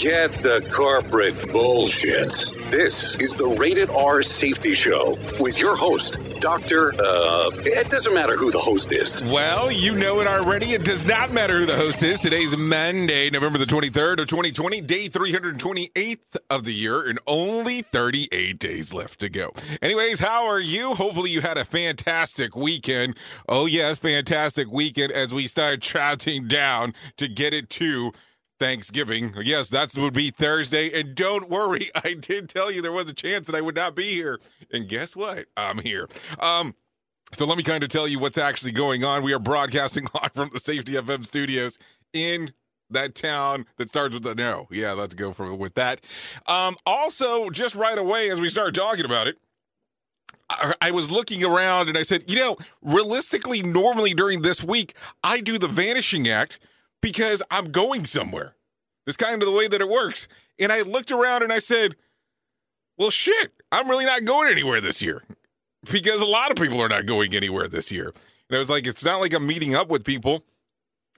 Forget the corporate bullshit. This is the Rated R Safety Show with your host, Dr. Uh, it doesn't matter who the host is. Well, you know it already. It does not matter who the host is. Today's Monday, November the 23rd of 2020, day 328th of the year, and only 38 days left to go. Anyways, how are you? Hopefully, you had a fantastic weekend. Oh, yes, fantastic weekend as we start counting down to get it to Thanksgiving. Yes, that would be Thursday. And don't worry, I did tell you there was a chance that I would not be here. And guess what? I'm here. Um, so let me kind of tell you what's actually going on. We are broadcasting live from the Safety FM studios in that town that starts with the no. Yeah, let's go for with that. Um, also, just right away as we start talking about it, I was looking around and I said, you know, realistically, normally during this week, I do the vanishing act because I'm going somewhere. That's kind of the way that it works. And I looked around and I said, well, shit, I'm really not going anywhere this year because a lot of people are not going anywhere this year. And I was like, it's not like I'm meeting up with people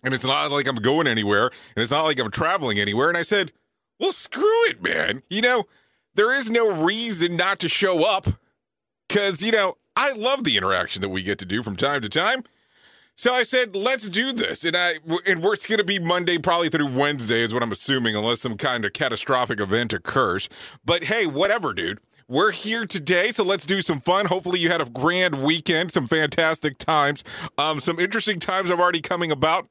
and it's not like I'm going anywhere and it's not like I'm traveling anywhere. And I said, well, screw it, man. You know, there is no reason not to show up because, you know, I love the interaction that we get to do from time to time. So I said, let's do this. And I and it's going to be Monday probably through Wednesday is what I'm assuming unless some kind of catastrophic event occurs. But hey, whatever, dude. We're here today, so let's do some fun. Hopefully, you had a grand weekend, some fantastic times. Um, some interesting times are already coming about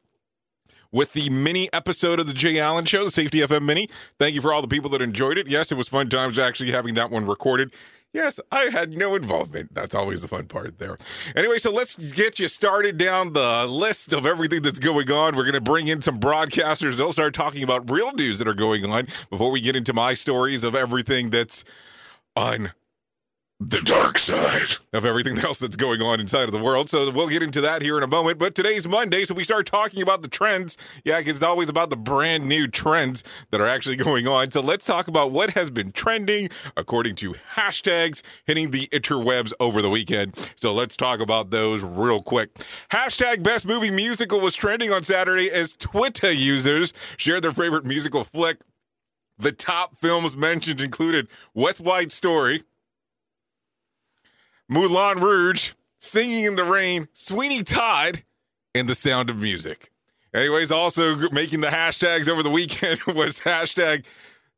with the mini episode of the Jay Allen Show, the Safety FM mini. Thank you for all the people that enjoyed it. Yes, it was fun times actually having that one recorded. Yes, I had no involvement. That's always the fun part there. Anyway, so let's get you started down the list of everything that's going on. We're going to bring in some broadcasters. They'll start talking about real news that are going on before we get into my stories of everything that's on the dark side of everything else that's going on inside of the world. So we'll get into that here in a moment. But today's Monday, so we start talking about the trends. Yeah, it's always about the brand new trends that are actually going on. So let's talk about what has been trending according to hashtags hitting the interwebs over the weekend. So let's talk about those real quick. Hashtag best movie musical was trending on Saturday as Twitter users shared their favorite musical flick. The top films mentioned included West Side Story, Moulin Rouge, Singing in the Rain, Sweeney Todd, and the sound of music. Anyways, also making the hashtags over the weekend was hashtag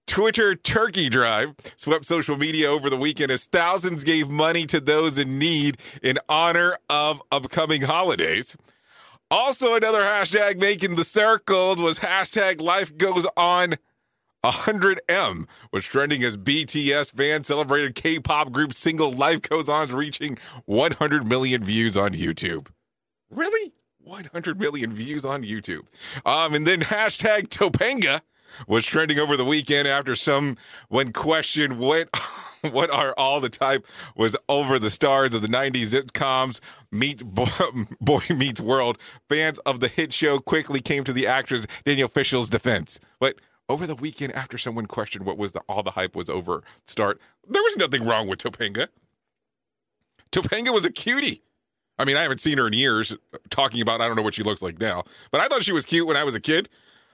Twitter Turkey Drive. Swept social media over the weekend as thousands gave money to those in need in honor of upcoming holidays. Also, another hashtag making the circles was hashtag Life Goes On 100M, was trending as BTS fans celebrated K-pop group single Life Goes On reaching 100 million views on YouTube. Really? 100 million views on YouTube. Um, and then hashtag Topanga was trending over the weekend after some, when questioned what what are all the type was over the stars of the 90s sitcoms Meet Boy, Boy Meets World. Fans of the hit show quickly came to the actress Danielle Fishel's defense. But over the weekend, after someone questioned what was the all the hype was over start, there was nothing wrong with Topanga. Topanga was a cutie. I mean, I haven't seen her in years. Talking about, I don't know what she looks like now, but I thought she was cute when I was a kid.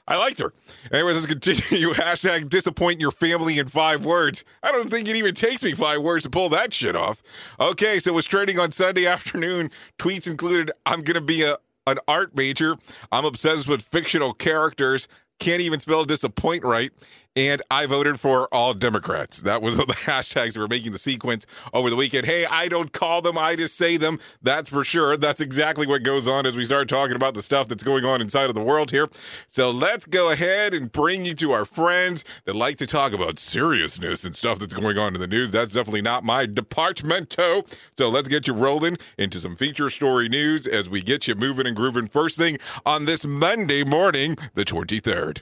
I liked her. Anyways, let's continue. Hashtag disappoint your family in five words. I don't think it even takes me five words to pull that shit off. Okay, so it was trending on Sunday afternoon. Tweets included I'm going to be a an art major. I'm obsessed with fictional characters. Can't even spell disappoint right and I voted for all Democrats. That was the hashtags that were making the sequence over the weekend. Hey, I don't call them, I just say them. That's for sure. That's exactly what goes on as we start talking about the stuff that's going on inside of the world here. So let's go ahead and bring you to our friends that like to talk about seriousness and stuff that's going on in the news. That's definitely not my departmento. So let's get you rolling into some feature story news as we get you moving and grooving first thing on this Monday morning, the 23rd.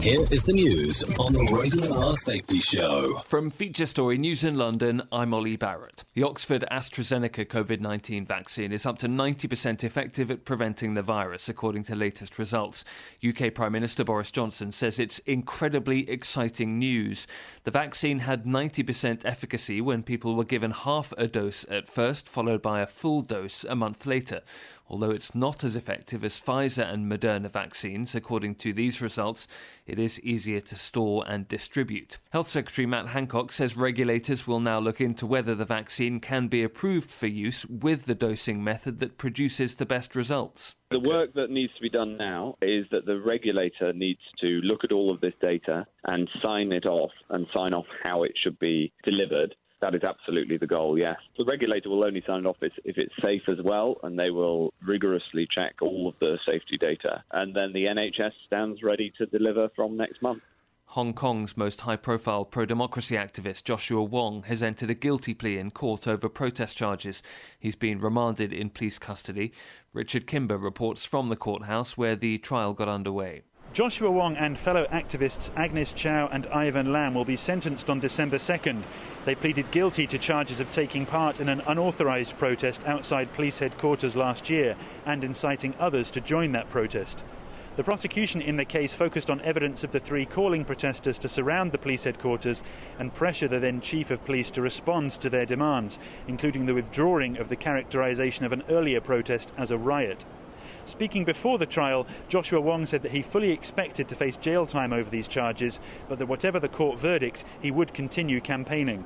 Here is the news on the Rated R Safety Show. From Feature Story News in London, I'm Ollie Barrett. The Oxford AstraZeneca COVID 19 vaccine is up to 90% effective at preventing the virus, according to latest results. UK Prime Minister Boris Johnson says it's incredibly exciting news. The vaccine had 90% efficacy when people were given half a dose at first, followed by a full dose a month later although it's not as effective as Pfizer and Moderna vaccines, according to these results, it is easier to store and distribute. Health Secretary Matt Hancock says regulators will now look into whether the vaccine can be approved for use with the dosing method that produces the best results. The work that needs to be done now is that the regulator needs to look at all of this data and sign it off and sign off how it should be delivered. That is absolutely the goal, yes. The regulator will only sign off if it's safe as well, and they will rigorously check all of the safety data. And then the NHS stands ready to deliver from next month. Hong Kong's most high profile pro democracy activist Joshua Wong has entered a guilty plea in court over protest charges. He's been remanded in police custody. Richard Kimber reports from the courthouse where the trial got underway. Joshua Wong and fellow activists Agnes Chow and Ivan Lam will be sentenced on December 2nd. They pleaded guilty to charges of taking part in an unauthorised protest outside police headquarters last year and inciting others to join that protest. The prosecution in the case focused on evidence of the three calling protesters to surround the police headquarters and pressure the then chief of police to respond to their demands, including the withdrawing of the characterisation of an earlier protest as a riot. Speaking before the trial, Joshua Wong said that he fully expected to face jail time over these charges, but that whatever the court verdict, he would continue campaigning.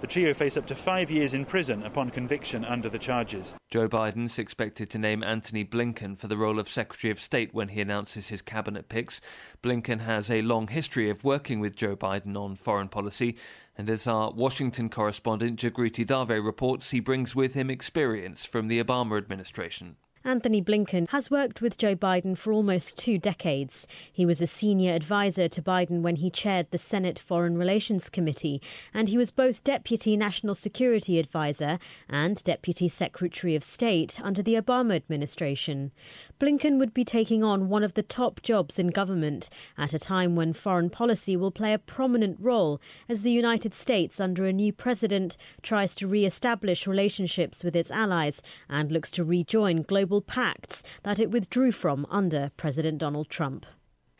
The trio face up to five years in prison upon conviction under the charges. Joe Biden's expected to name Antony Blinken for the role of Secretary of State when he announces his cabinet picks. Blinken has a long history of working with Joe Biden on foreign policy, and as our Washington correspondent Jagruti Dave reports, he brings with him experience from the Obama administration. Antony Blinken has worked with Joe Biden for almost two decades. He was a senior advisor to Biden when he chaired the Senate Foreign Relations Committee, and he was both Deputy National Security Advisor and Deputy Secretary of State under the Obama administration. Blinken would be taking on one of the top jobs in government at a time when foreign policy will play a prominent role as the United States, under a new president, tries to re establish relationships with its allies and looks to rejoin global global pacts that it withdrew from under President Donald Trump.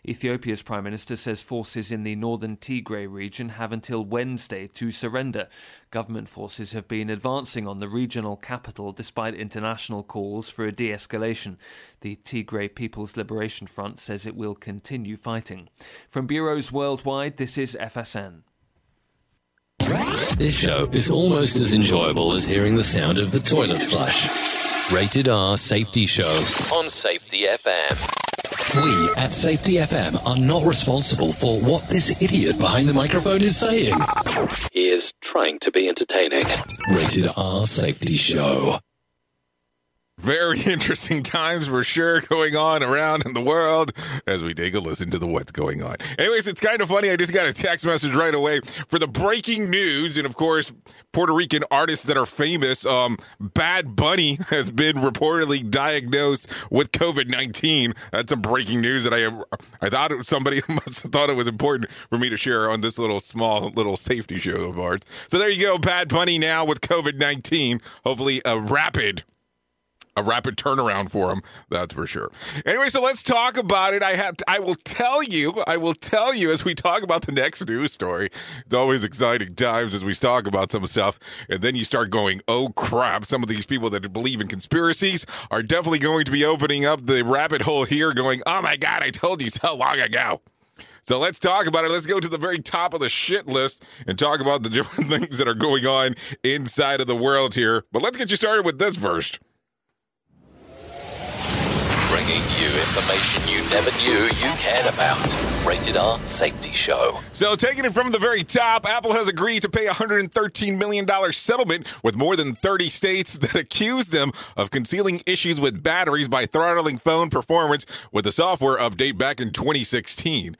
Ethiopia's Prime Minister says forces in the northern Tigray region have until Wednesday to surrender. Government forces have been advancing on the regional capital despite international calls for a de escalation. The Tigray People's Liberation Front says it will continue fighting. From bureaus worldwide, this is FSN. This show is almost as enjoyable as hearing the sound of the toilet flush. Rated R Safety Show on Safety FM. We at Safety FM are not responsible for what this idiot behind the microphone is saying. He is trying to be entertaining. Rated R Safety Show. Very interesting times for sure going on around in the world as we take a listen to the what's going on. Anyways, it's kind of funny. I just got a text message right away for the breaking news. And of course, Puerto Rican artists that are famous. Um, Bad Bunny has been reportedly diagnosed with COVID 19. That's some breaking news that I I thought somebody must have thought it was important for me to share on this little small little safety show of ours. So there you go. Bad Bunny now with COVID 19. Hopefully, a rapid a rapid turnaround for him that's for sure. Anyway so let's talk about it. I have to, i will tell you i will tell you as we talk about the next news story. It's always exciting times as we talk about some stuff and then you start going oh crap some of these people that believe in conspiracies are definitely going to be opening up the rabbit hole here going oh my god i told you so long ago. So let's talk about it. Let's go to the very top of the shit list and talk about the different things that are going on inside of the world here. But let's get you started with this first bringing you information you never knew you cared about. Rated R Safety Show. So, taking it from the very top, Apple has agreed to pay a $113 million settlement with more than 30 states that accuse them of concealing issues with batteries by throttling phone performance with a software update back in 2016.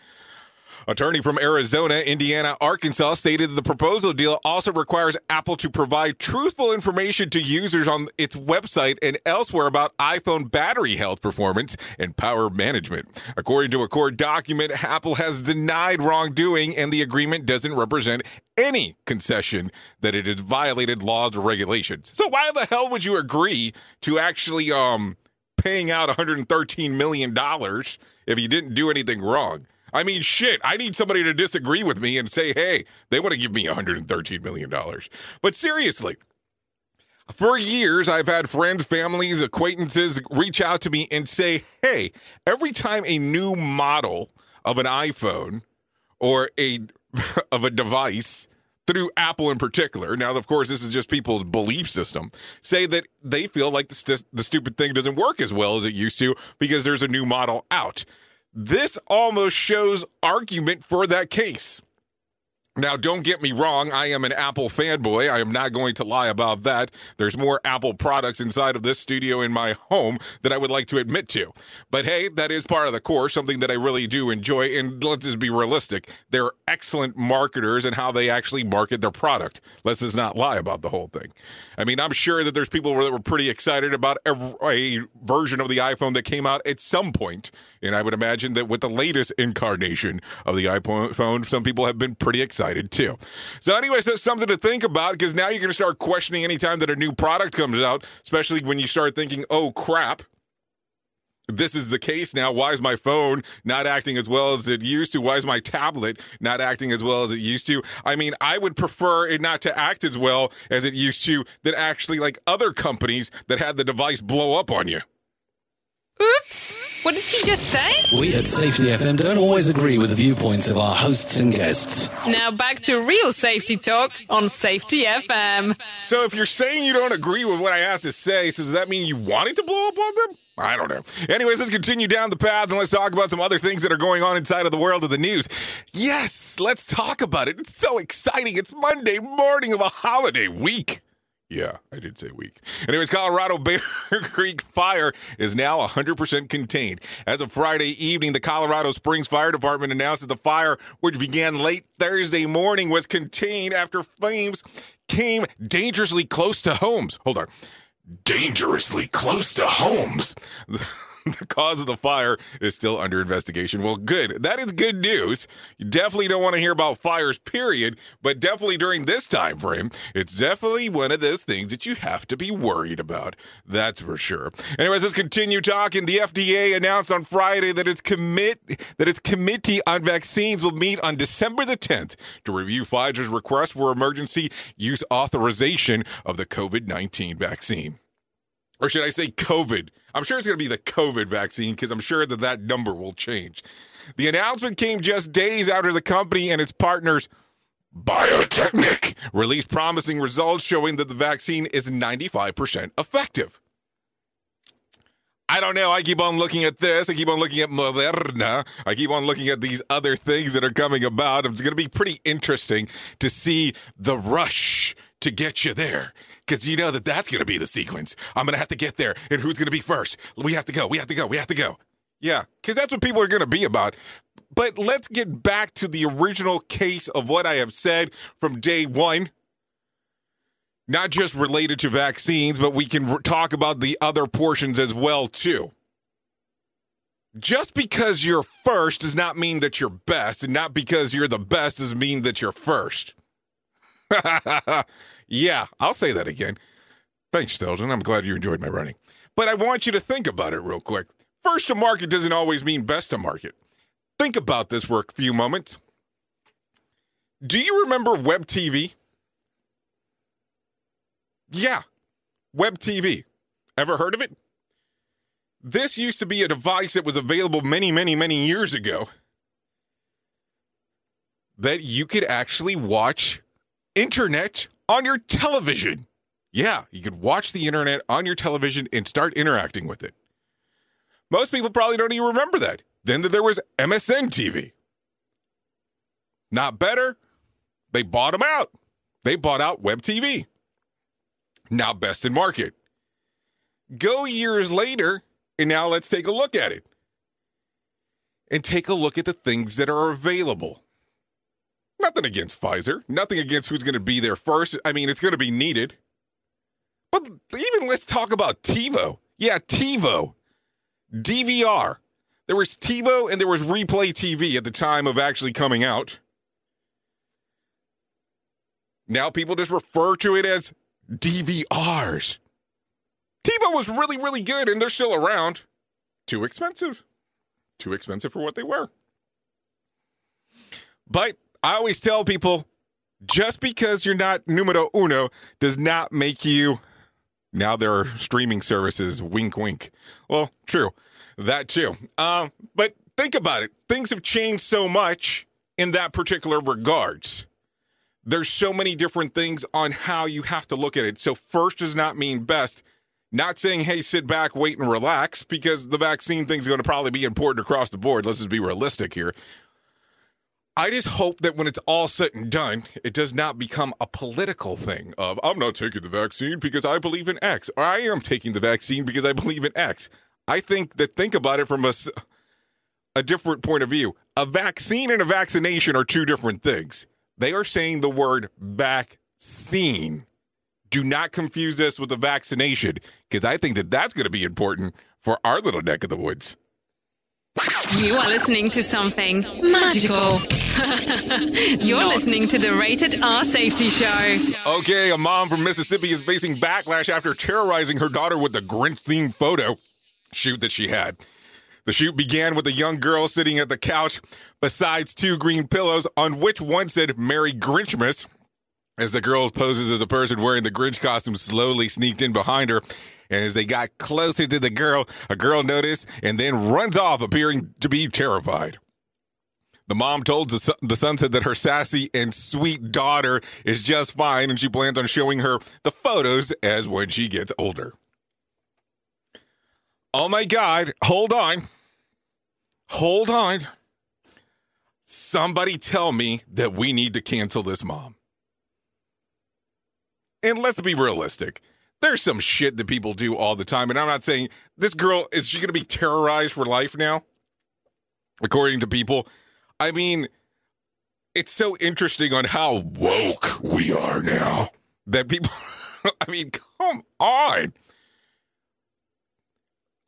Attorney from Arizona, Indiana, Arkansas stated that the proposal deal also requires Apple to provide truthful information to users on its website and elsewhere about iPhone battery health performance and power management. According to a court document, Apple has denied wrongdoing and the agreement doesn't represent any concession that it has violated laws or regulations. So why the hell would you agree to actually um paying out 113 million dollars if you didn't do anything wrong? I mean, shit, I need somebody to disagree with me and say, hey, they want to give me $113 million. But seriously, for years, I've had friends, families, acquaintances reach out to me and say, hey, every time a new model of an iPhone or a of a device through Apple in particular. Now, of course, this is just people's belief system. Say that they feel like the, st- the stupid thing doesn't work as well as it used to because there's a new model out. This almost shows argument for that case. Now, don't get me wrong. I am an Apple fanboy. I am not going to lie about that. There's more Apple products inside of this studio in my home that I would like to admit to. But hey, that is part of the course, something that I really do enjoy. And let's just be realistic. They're excellent marketers and how they actually market their product. Let's just not lie about the whole thing. I mean, I'm sure that there's people that were pretty excited about a version of the iPhone that came out at some point. And I would imagine that with the latest incarnation of the iPhone, some people have been pretty excited excited too. So, anyways, that's something to think about because now you're going to start questioning anytime that a new product comes out, especially when you start thinking, oh crap, this is the case now. Why is my phone not acting as well as it used to? Why is my tablet not acting as well as it used to? I mean, I would prefer it not to act as well as it used to than actually like other companies that had the device blow up on you. Oops! What did he just say? We at Safety FM don't always agree with the viewpoints of our hosts and guests. Now back to real safety talk on Safety FM. So if you're saying you don't agree with what I have to say, so does that mean you wanted to blow up on them? I don't know. Anyways, let's continue down the path and let's talk about some other things that are going on inside of the world of the news. Yes, let's talk about it. It's so exciting. It's Monday morning of a holiday week. Yeah, I did say weak. Anyways, Colorado Bear Creek fire is now 100% contained. As of Friday evening, the Colorado Springs Fire Department announced that the fire, which began late Thursday morning, was contained after flames came dangerously close to homes. Hold on. Dangerously close to homes. the cause of the fire is still under investigation. Well, good. That is good news. You definitely don't want to hear about fires, period, but definitely during this time frame, it's definitely one of those things that you have to be worried about. That's for sure. Anyways, let's continue talking. The FDA announced on Friday that its commit that its committee on vaccines will meet on December the 10th to review Pfizer's request for emergency use authorization of the COVID-19 vaccine. Or should I say COVID? I'm sure it's going to be the COVID vaccine because I'm sure that that number will change. The announcement came just days after the company and its partners, BioNTech, released promising results showing that the vaccine is 95% effective. I don't know. I keep on looking at this. I keep on looking at Moderna. I keep on looking at these other things that are coming about. It's going to be pretty interesting to see the rush to get you there because you know that that's going to be the sequence. I'm going to have to get there, and who's going to be first? We have to go. We have to go. We have to go. Yeah, because that's what people are going to be about. But let's get back to the original case of what I have said from day one. Not just related to vaccines, but we can r- talk about the other portions as well too. Just because you're first does not mean that you're best, and not because you're the best does mean that you're first. yeah, I'll say that again. Thanks, Stelton. I'm glad you enjoyed my running. But I want you to think about it real quick. First to market doesn't always mean best to market. Think about this for a few moments. Do you remember Web TV? Yeah, Web TV. Ever heard of it? This used to be a device that was available many, many, many years ago that you could actually watch internet on your television. Yeah, you could watch the internet on your television and start interacting with it. Most people probably don't even remember that. Then there was MSN TV. Not better. They bought them out. They bought out Web TV. Now best in market. Go years later, and now let's take a look at it. And take a look at the things that are available. Nothing against Pfizer, nothing against who's going to be there first. I mean, it's going to be needed. But even let's talk about TiVo. Yeah, TiVo. DVR. There was TiVo and there was Replay TV at the time of actually coming out. Now people just refer to it as DVRs. TiVo was really, really good and they're still around. Too expensive. Too expensive for what they were. But I always tell people just because you're not numero uno does not make you. Now there are streaming services, wink, wink. Well, true. That too. Um, but think about it. Things have changed so much in that particular regards. There's so many different things on how you have to look at it. So first does not mean best. Not saying, hey, sit back, wait, and relax, because the vaccine thing is going to probably be important across the board. Let's just be realistic here. I just hope that when it's all said and done, it does not become a political thing of, I'm not taking the vaccine because I believe in X, or I am taking the vaccine because I believe in X. I think that think about it from a, a different point of view. A vaccine and a vaccination are two different things. They are saying the word vaccine. Do not confuse this with a vaccination because I think that that's going to be important for our little neck of the woods. You are listening to something magical. You're listening to the Rated R Safety Show. Okay, a mom from Mississippi is facing backlash after terrorizing her daughter with a Grinch themed photo shoot that she had. The shoot began with a young girl sitting at the couch besides two green pillows, on which one said Merry Grinchmas. As the girl poses as a person wearing the Grinch costume slowly sneaked in behind her. And as they got closer to the girl, a girl noticed and then runs off, appearing to be terrified. The mom told the the son said that her sassy and sweet daughter is just fine, and she plans on showing her the photos as when she gets older. Oh my God, hold on. Hold on. Somebody tell me that we need to cancel this mom. And let's be realistic. There's some shit that people do all the time. And I'm not saying this girl, is she going to be terrorized for life now? According to people. I mean, it's so interesting on how woke we are now that people, I mean, come on.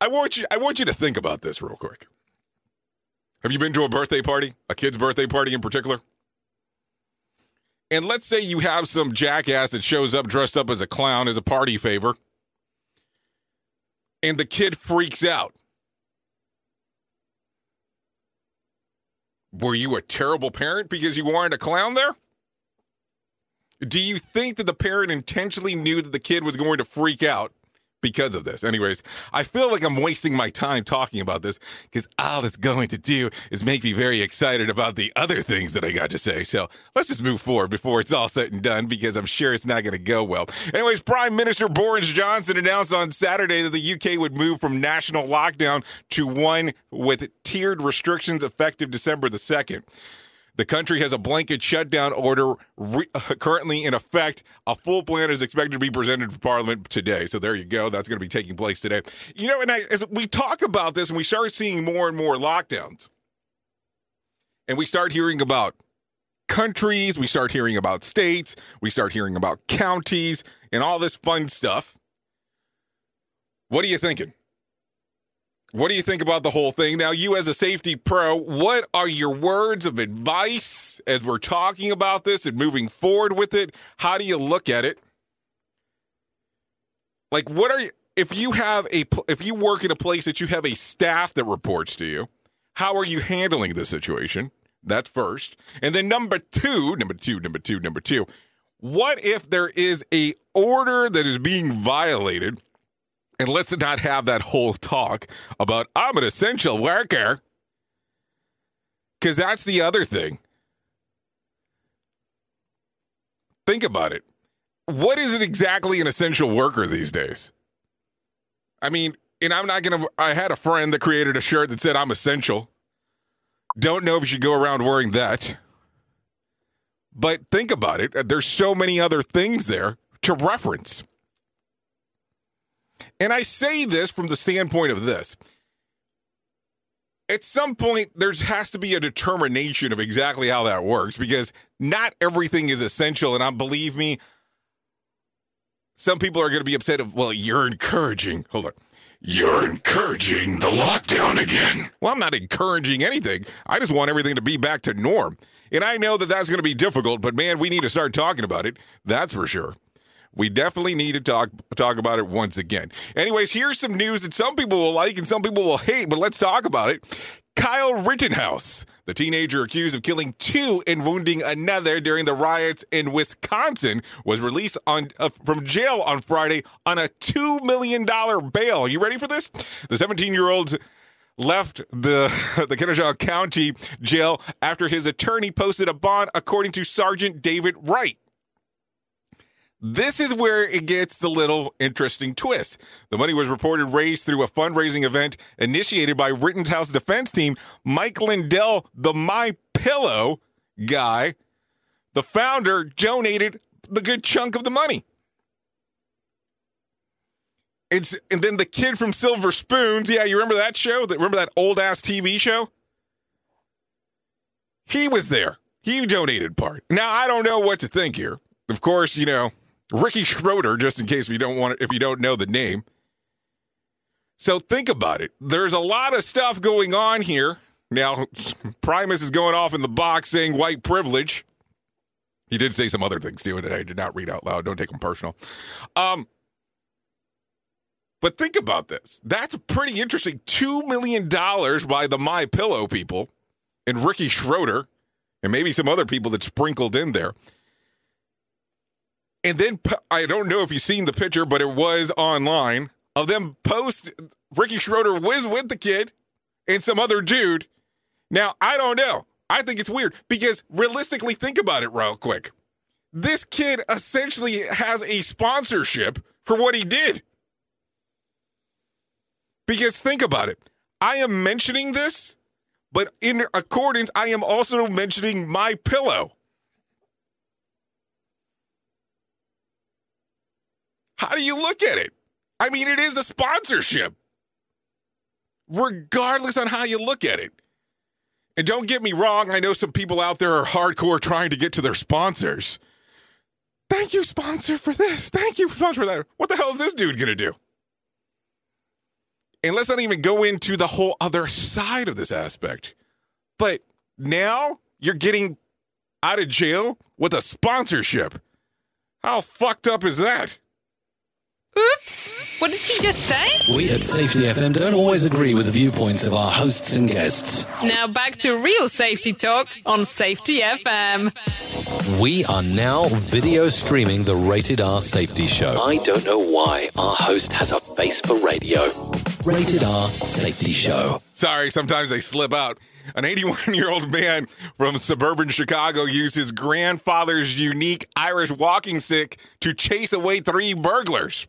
I want you I want you to think about this real quick. Have you been to a birthday party? A kid's birthday party in particular? And let's say you have some jackass that shows up dressed up as a clown as a party favor. And the kid freaks out. Were you a terrible parent because you weren't a clown there? Do you think that the parent intentionally knew that the kid was going to freak out because of this. Anyways, I feel like I'm wasting my time talking about this because all it's going to do is make me very excited about the other things that I got to say. So let's just move forward before it's all said and done because I'm sure it's not going to go well. Anyways, Prime Minister Boris Johnson announced on Saturday that the UK would move from national lockdown to one with tiered restrictions effective December the 2nd. The country has a blanket shutdown order re- currently in effect. A full plan is expected to be presented to Parliament today. So there you go. That's going to be taking place today. You know, and I, as we talk about this and we start seeing more and more lockdowns, and we start hearing about countries, we start hearing about states, we start hearing about counties, and all this fun stuff. What are you thinking? What do you think about the whole thing? Now, you as a safety pro, what are your words of advice as we're talking about this and moving forward with it? How do you look at it? Like, what are you, if you have a, if you work in a place that you have a staff that reports to you, how are you handling the situation? That's first. And then number two, number two, number two, number two, what if there is a order that is being violated? And let's not have that whole talk about I'm an essential worker. Because that's the other thing. Think about it. What is it exactly an essential worker these days? I mean, and I'm not going to, I had a friend that created a shirt that said I'm essential. Don't know if you should go around wearing that. But think about it. There's so many other things there to reference. And I say this from the standpoint of this. At some point, there has to be a determination of exactly how that works because not everything is essential. And I believe me, some people are going to be upset of, well, you're encouraging. Hold on. You're encouraging the lockdown again. Well, I'm not encouraging anything. I just want everything to be back to norm. And I know that that's going to be difficult, but man, we need to start talking about it. That's for sure. We definitely need to talk talk about it once again. Anyways, here's some news that some people will like and some people will hate, but let's talk about it. Kyle Rittenhouse, the teenager accused of killing two and wounding another during the riots in Wisconsin, was released on uh, from jail on Friday on a two million dollar bail. You ready for this? The 17 year old left the the Kenosha County jail after his attorney posted a bond, according to Sergeant David Wright. This is where it gets the little interesting twist. The money was reported raised through a fundraising event initiated by Rittenhouse defense team Mike Lindell, the My Pillow guy. The founder donated the good chunk of the money. It's and then the kid from Silver Spoons, yeah, you remember that show? Remember that old ass TV show? He was there. He donated part. Now I don't know what to think here. Of course, you know, Ricky Schroder, just in case if you don't want it, if you don't know the name. So think about it. There's a lot of stuff going on here. Now, Primus is going off in the box saying white privilege. He did say some other things too, and I did not read out loud. Don't take them personal. Um, but think about this. That's pretty interesting. Two million dollars by the My Pillow people and Ricky Schroder, and maybe some other people that sprinkled in there. And then I don't know if you've seen the picture, but it was online of them post Ricky Schroder was with the kid and some other dude. Now, I don't know. I think it's weird because realistically, think about it real quick. This kid essentially has a sponsorship for what he did. Because think about it. I am mentioning this, but in accordance, I am also mentioning my pillow. How do you look at it? I mean, it is a sponsorship, regardless on how you look at it. And don't get me wrong, I know some people out there are hardcore trying to get to their sponsors. Thank you, sponsor, for this. Thank you, sponsor, for that. What the hell is this dude going to do? And let's not even go into the whole other side of this aspect. But now you're getting out of jail with a sponsorship. How fucked up is that? Oops! What did he just say? We at Safety FM don't always agree with the viewpoints of our hosts and guests. Now back to real safety talk on Safety FM. We are now video streaming the Rated R Safety Show. I don't know why our host has a face for radio. Rated R Safety Show. Sorry, sometimes they slip out. An 81 year old man from suburban Chicago used his grandfather's unique Irish walking stick to chase away three burglars.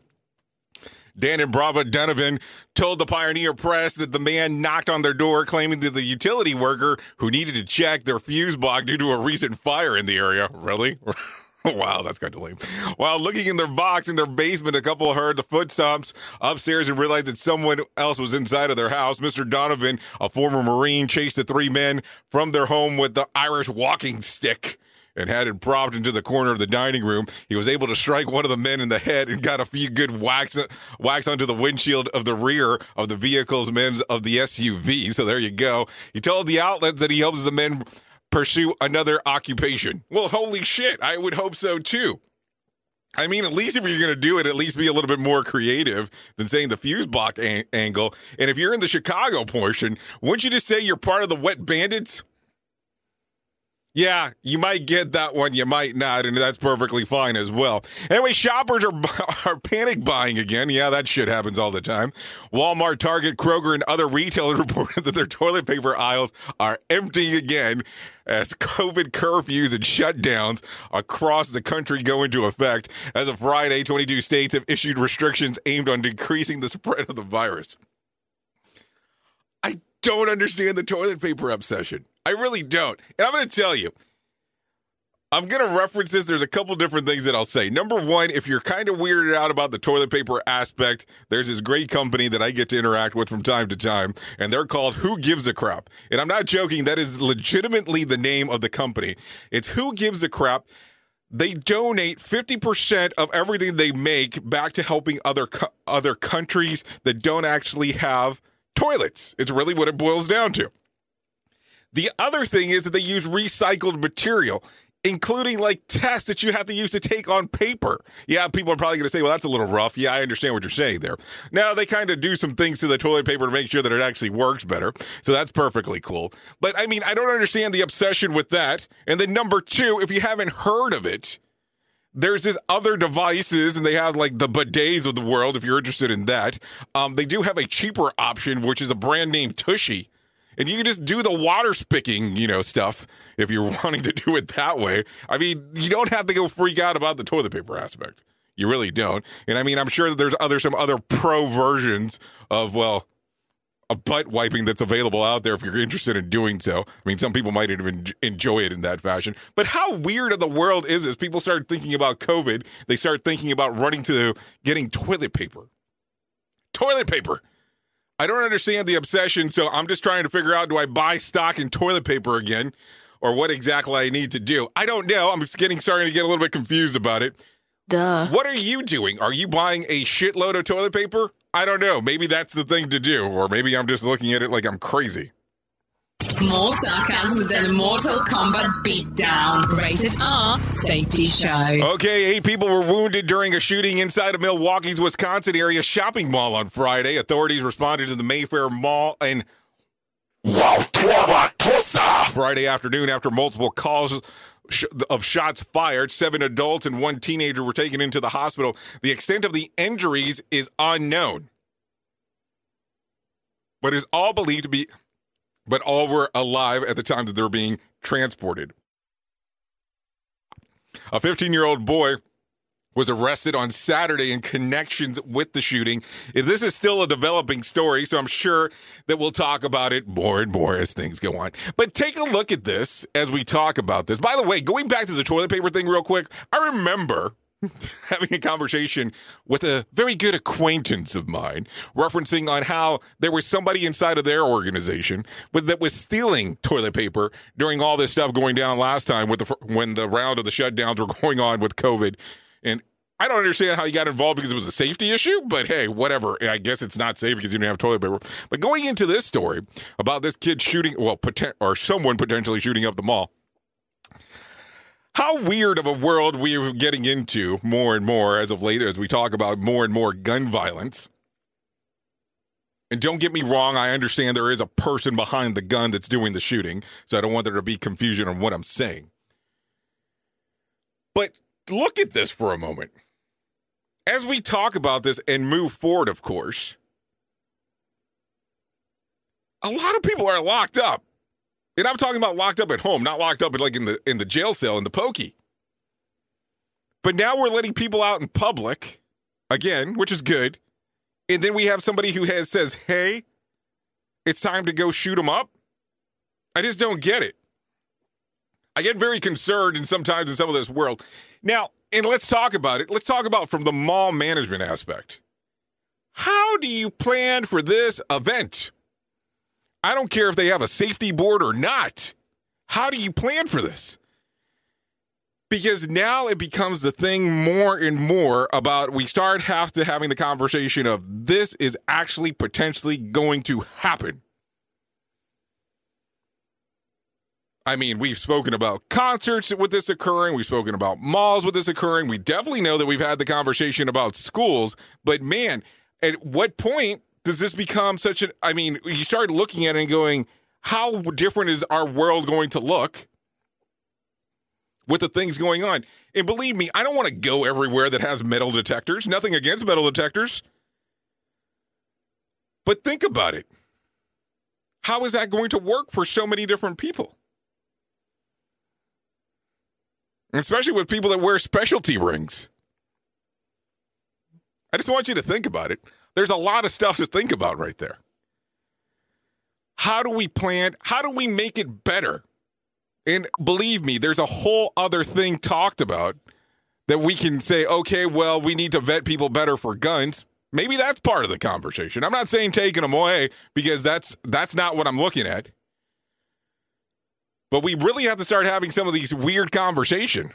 Dan and Brava Donovan told the Pioneer Press that the man knocked on their door claiming that the utility worker who needed to check their fuse box due to a recent fire in the area. Really? wow, that's kind of lame. While looking in their box in their basement, a couple heard the footsteps upstairs and realized that someone else was inside of their house. Mr. Donovan, a former Marine, chased the three men from their home with the Irish walking stick and had it propped into the corner of the dining room. He was able to strike one of the men in the head and got a few good whacks whacks onto the windshield of the rear of the vehicle's men of the SUV. So there you go. He told the outlets that he hopes the men pursue another occupation. Well, holy shit, I would hope so too. I mean, at least if you're going to do it, at least be a little bit more creative than saying the fuse box an- angle. And if you're in the Chicago portion, wouldn't you just say you're part of the Wet Bandits? Yeah, you might get that one, you might not, and that's perfectly fine as well. Anyway, shoppers are are panic buying again. Yeah, that shit happens all the time. Walmart, Target, Kroger, and other retailers reported that their toilet paper aisles are emptying again as COVID curfews and shutdowns across the country go into effect. As of Friday, 22 states have issued restrictions aimed on decreasing the spread of the virus. I don't understand the toilet paper obsession. I really don't. And I'm going to tell you, I'm going to reference this. There's a couple different things that I'll say. Number one, if you're kind of weirded out about the toilet paper aspect, there's this great company that I get to interact with from time to time, and they're called Who Gives a Crap. And I'm not joking, that is legitimately the name of the company. It's Who Gives a Crap. They donate 50% of everything they make back to helping other co- other countries that don't actually have toilets. It's really what it boils down to. The other thing is that they use recycled material, including like tests that you have to use to take on paper. Yeah, people are probably going to say, well, that's a little rough. Yeah, I understand what you're saying there. Now, they kind of do some things to the toilet paper to make sure that it actually works better. So that's perfectly cool. But I mean, I don't understand the obsession with that. And then number two, if you haven't heard of it, there's this other devices and they have like the bidets of the world if you're interested in that um, they do have a cheaper option which is a brand name tushy and you can just do the water spicking, you know, stuff if you're wanting to do it that way. I mean, you don't have to go freak out about the toilet paper aspect. You really don't. And I mean, I'm sure that there's other some other pro versions of well, a butt wiping that's available out there if you're interested in doing so. I mean, some people might even enjoy it in that fashion. But how weird of the world is this? People start thinking about COVID. They start thinking about running to getting toilet paper. Toilet paper. I don't understand the obsession, so I'm just trying to figure out do I buy stock in toilet paper again or what exactly I need to do? I don't know. I'm just getting starting to get a little bit confused about it. Duh. What are you doing? Are you buying a shitload of toilet paper? I don't know. Maybe that's the thing to do, or maybe I'm just looking at it like I'm crazy. More sarcasm than a Mortal Kombat beatdown. Rated R Safety Show. Okay, eight people were wounded during a shooting inside of Milwaukee's Wisconsin area shopping mall on Friday. Authorities responded to the Mayfair Mall in Friday afternoon after multiple calls of shots fired. Seven adults and one teenager were taken into the hospital. The extent of the injuries is unknown, but is all believed to be but all were alive at the time that they were being transported. A 15 year old boy was arrested on Saturday in connections with the shooting. This is still a developing story, so I'm sure that we'll talk about it more and more as things go on. But take a look at this as we talk about this. By the way, going back to the toilet paper thing real quick, I remember having a conversation with a very good acquaintance of mine, referencing on how there was somebody inside of their organization with, that was stealing toilet paper during all this stuff going down last time with the when the round of the shutdowns were going on with COVID. And I don't understand how you got involved because it was a safety issue, but hey, whatever. I guess it's not safe because you didn't have toilet paper. But going into this story about this kid shooting, well, poten- or someone potentially shooting up the mall. How weird of a world we're getting into more and more as of late as we talk about more and more gun violence. And don't get me wrong, I understand there is a person behind the gun that's doing the shooting, so I don't want there to be confusion on what I'm saying. But look at this for a moment. As we talk about this and move forward, of course, a lot of people are locked up. And I'm talking about locked up at home, not locked up like in the in the jail cell in the pokey. But now we're letting people out in public again, which is good. And then we have somebody who has says, "Hey, it's time to go shoot them up." I just don't get it. I get very concerned and sometimes in some of this world. Now, and let's talk about it. Let's talk about from the mall management aspect. How do you plan for this event? I don't care if they have a safety board or not. How do you plan for this? Because now it becomes the thing more and more about we start have to having the conversation of this is actually potentially going to happen. I mean, we've spoken about concerts with this occurring. We've spoken about malls with this occurring. We definitely know that we've had the conversation about schools. But man, at what point does this become such an I mean, you start looking at it and going, how different is our world going to look with the things going on? And believe me, I don't want to go everywhere that has metal detectors. Nothing against metal detectors. But think about it. How is that going to work for so many different people? Especially with people that wear specialty rings. I just want you to think about it. There's a lot of stuff to think about right there. How do we plan? How do we make it better? And believe me, there's a whole other thing talked about that we can say, okay, well, we need to vet people better for guns. Maybe that's part of the conversation. I'm not saying taking them away because that's that's not what I'm looking at. But we really have to start having some of these weird conversation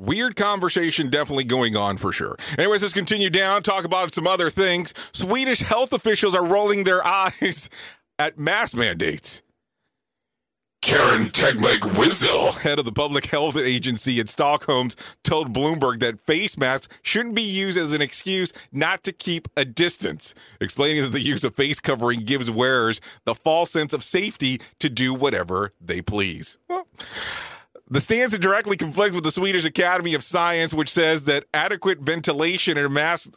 Weird conversation definitely going on for sure. Anyways, let's continue down, talk about some other things. Swedish health officials are rolling their eyes at mask mandates. Karin Tegmark Wisell, head of the public health agency in Stockholm, told Bloomberg that face masks shouldn't be used as an excuse not to keep a distance, explaining that the use of face covering gives wearers the false sense of safety to do whatever they please. Well, the stance directly conflicts with the Swedish Academy of Science, which says that adequate ventilation and masks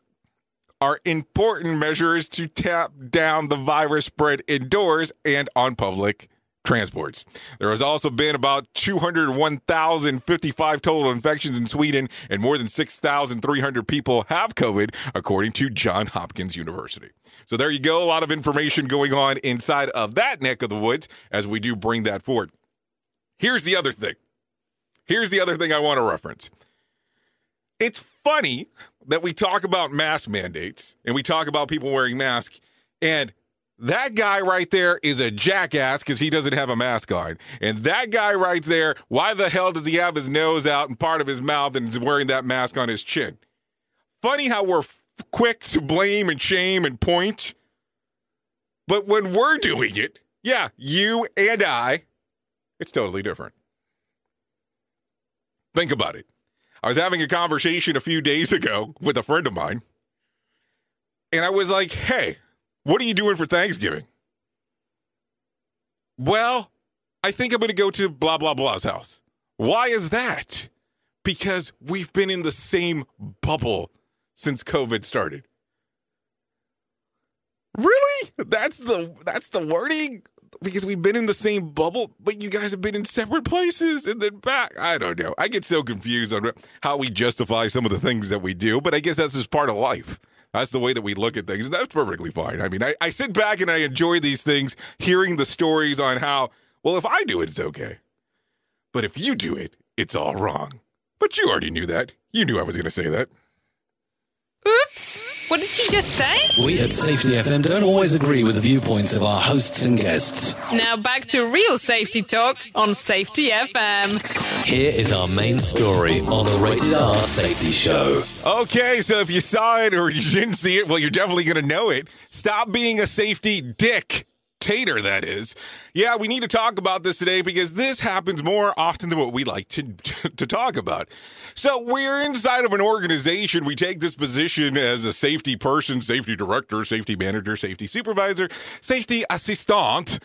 are important measures to tap down the virus spread indoors and on public transports. There has also been about 201,055 total infections in Sweden, and more than 6,300 people have COVID, according to John Hopkins University. So there you go. A lot of information going on inside of that neck of the woods as we do bring that forward. Here's the other thing Here's the other thing I want to reference. It's funny that we talk about mask mandates and we talk about people wearing masks, and that guy right there is a jackass because he doesn't have a mask on. And that guy right there, why the hell does he have his nose out and part of his mouth and is wearing that mask on his chin? Funny how we're quick to blame and shame and point. But when we're doing it, yeah, you and I, it's totally different. Think about it. I was having a conversation a few days ago with a friend of mine, and I was like, hey, what are you doing for Thanksgiving? Well, I think I'm going to go to blah, blah, blah's house. Why is that? Because we've been in the same bubble since COVID started. Really? That's the that's the wording? Because we've been in the same bubble, but you guys have been in separate places and then back. I don't know. I get so confused on how we justify some of the things that we do, but I guess that's just part of life. That's the way that we look at things, and that's perfectly fine. I mean, I, I sit back and I enjoy these things, hearing the stories on how, well, if I do it, it's okay. But if you do it, it's all wrong. But you already knew that. You knew I was going to say that. Oops! What did he just say? We at Safety FM don't always agree with the viewpoints of our hosts and guests. Now back to real safety talk on Safety FM. Here is our main story on the Rated R Safety Show. Okay, so if you saw it or you didn't see it, well, you're definitely going to know it. Stop being a safety dick Tater, that is. Yeah, we need to talk about this today because this happens more often than what we like to, to talk about. So, we're inside of an organization. We take this position as a safety person, safety director, safety manager, safety supervisor, safety assistant.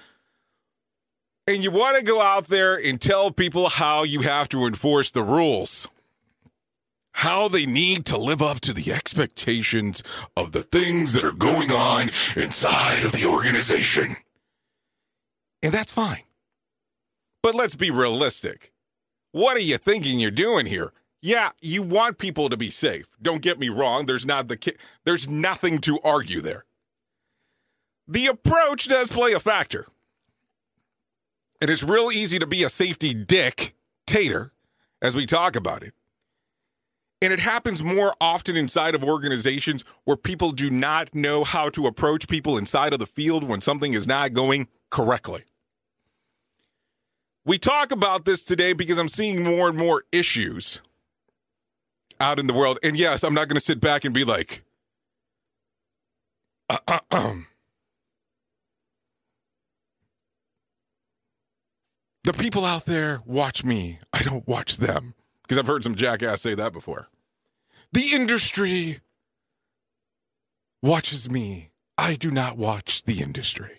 And you want to go out there and tell people how you have to enforce the rules how they need to live up to the expectations of the things that are going on inside of the organization. And that's fine. But let's be realistic. What are you thinking you're doing here? Yeah, you want people to be safe. Don't get me wrong, there's not the ki- there's nothing to argue there. The approach does play a factor. And it's real easy to be a safety dick tater as we talk about it. And it happens more often inside of organizations where people do not know how to approach people inside of the field when something is not going correctly. We talk about this today because I'm seeing more and more issues out in the world. And yes, I'm not going to sit back and be like, the people out there watch me. I don't watch them. Because I've heard some jackass say that before. The industry watches me. I do not watch the industry.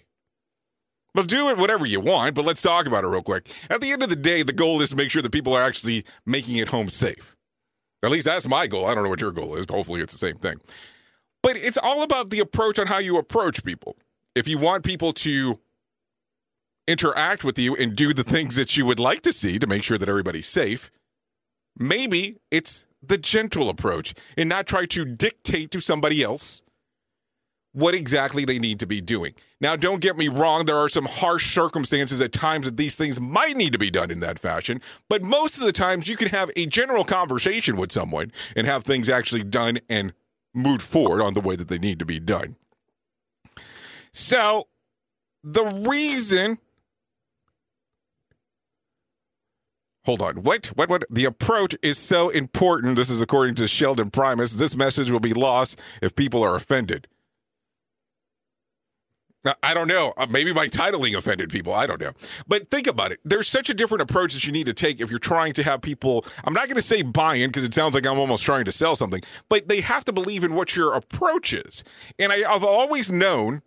Well, do it whatever you want, but let's talk about it real quick. At the end of the day, the goal is to make sure that people are actually making it home safe. At least that's my goal. I don't know what your goal is. but Hopefully, it's the same thing. But it's all about the approach on how you approach people. If you want people to interact with you and do the things that you would like to see to make sure that everybody's safe, Maybe it's the gentle approach and not try to dictate to somebody else what exactly they need to be doing. Now, don't get me wrong, there are some harsh circumstances at times that these things might need to be done in that fashion, but most of the times you can have a general conversation with someone and have things actually done and moved forward on the way that they need to be done. So, the reason Hold on. What? What? What? The approach is so important. This is according to Sheldon Primus. This message will be lost if people are offended. Now, I don't know. Uh, maybe my titling offended people. I don't know. But think about it. There's such a different approach that you need to take if you're trying to have people. I'm not going to say buy in because it sounds like I'm almost trying to sell something, but they have to believe in what your approach is. And I, I've always known,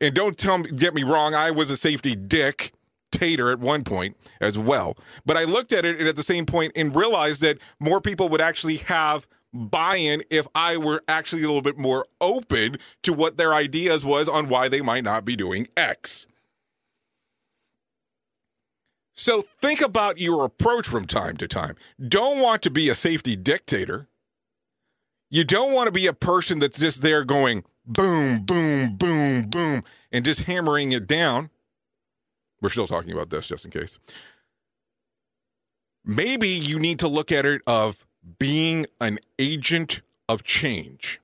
and don't tell me, get me wrong, I was a safety dick tater at one point as well. But I looked at it at the same point and realized that more people would actually have buy-in if I were actually a little bit more open to what their ideas was on why they might not be doing X. So think about your approach from time to time. Don't want to be a safety dictator. You don't want to be a person that's just there going boom, boom, boom, boom, and just hammering it down. We're still talking about this just in case. Maybe you need to look at it of being an agent of change.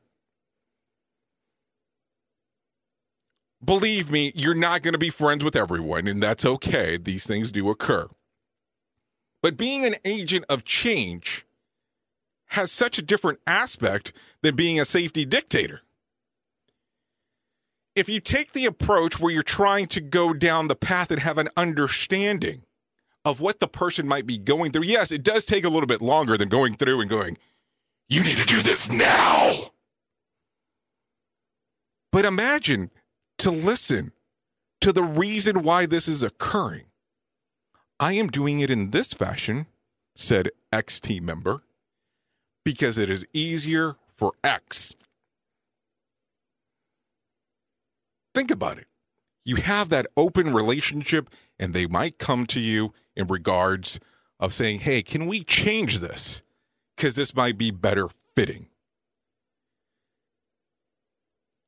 Believe me, you're not going to be friends with everyone, and that's okay. These things do occur. But being an agent of change has such a different aspect than being a safety dictator if you take the approach where you're trying to go down the path and have an understanding of what the person might be going through, yes, it does take a little bit longer than going through and going, you need to do this now. But imagine to listen to the reason why this is occurring. I am doing it in this fashion, said X team member, because it is easier for X. think about it. You have that open relationship, and they might come to you in regards of saying, hey, can we change this? Because this might be better fitting.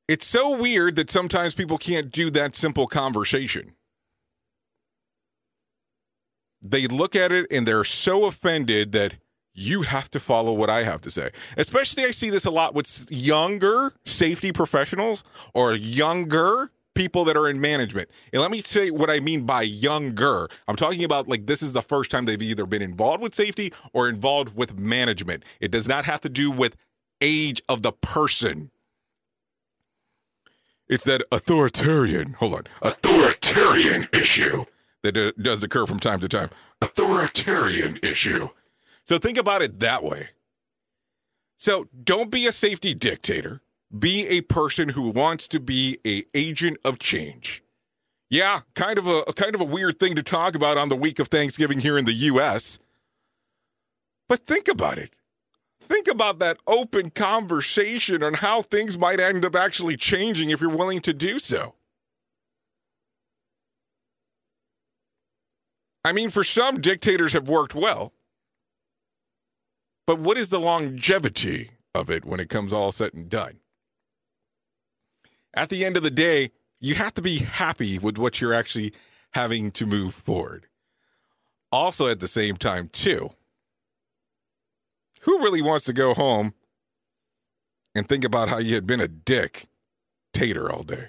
It's so weird that sometimes people can't do that simple conversation. They look at it and they're so offended that you have to follow what I have to say. Especially, I see this a lot with younger safety professionals or younger people that are in management. And let me say what I mean by younger. I'm talking about like this is the first time they've either been involved with safety or involved with management. It does not have to do with age of the person. It's that authoritarian, hold on, authoritarian issue that does occur from time to time. Authoritarian issue. So think about it that way. So don't be a safety dictator. Be a person who wants to be a agent of change. Yeah, kind of a kind of a weird thing to talk about on the week of Thanksgiving here in the US. But think about it. Think about that open conversation on how things might end up actually changing if you're willing to do so. I mean, for some, dictators have worked well. But what is the longevity of it when it comes all said and done? At the end of the day, you have to be happy with what you're actually having to move forward. Also, at the same time, too, who really wants to go home and think about how you had been a dick tater all day?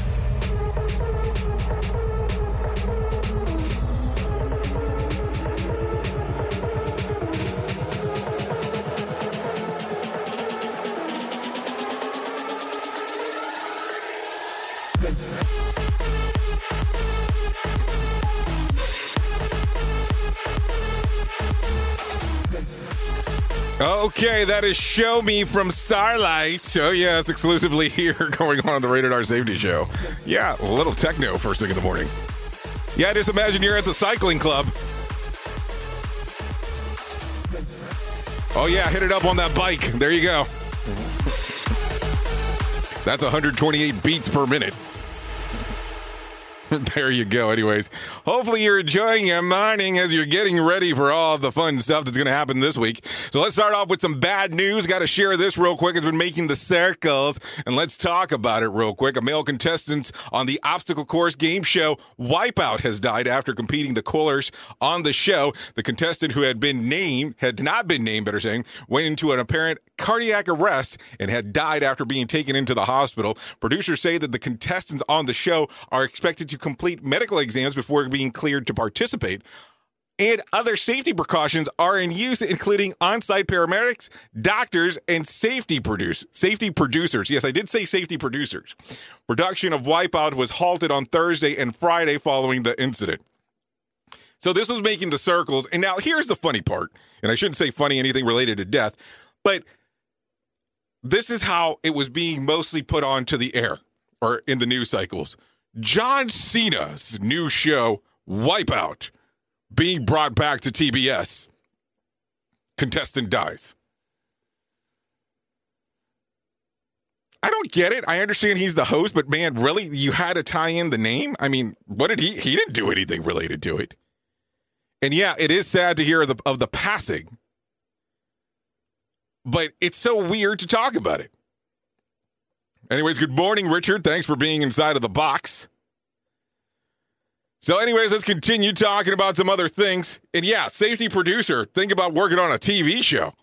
Okay, that is Show Me from Starlight. Oh, yeah, it's exclusively here going on on the Rated R Safety Show. Yeah, a little techno first thing in the morning. Yeah, just imagine you're at the cycling club. Oh, yeah, hit it up on that bike. There you go. That's 128 beats per minute. there you go. Anyways, hopefully you're enjoying your morning as you're getting ready for all the fun stuff that's going to happen this week. So let's start off with some bad news. Got to share this real quick. It's been making the circles, and let's talk about it real quick. A male contestant on the obstacle course game show Wipeout has died after competing the coolers on the show. The contestant who had been named, had not been named, better saying, went into an apparent cardiac arrest and had died after being taken into the hospital. Producers say that the contestants on the show are expected to complete medical exams before being cleared to participate. And other safety precautions are in use, including on-site paramedics, doctors, and safety produce safety producers. Yes, I did say safety producers. Production of Wipeout was halted on Thursday and Friday following the incident. So this was making the circles. And now here's the funny part. And I shouldn't say funny anything related to death, but this is how it was being mostly put onto the air or in the news cycles. John Cena's new show, Wipeout, being brought back to TBS. Contestant dies. I don't get it. I understand he's the host, but man, really, you had to tie in the name? I mean, what did he? He didn't do anything related to it. And yeah, it is sad to hear of the, of the passing, but it's so weird to talk about it. Anyways, good morning, Richard. Thanks for being inside of the box. So, anyways, let's continue talking about some other things. And yeah, safety producer, think about working on a TV show.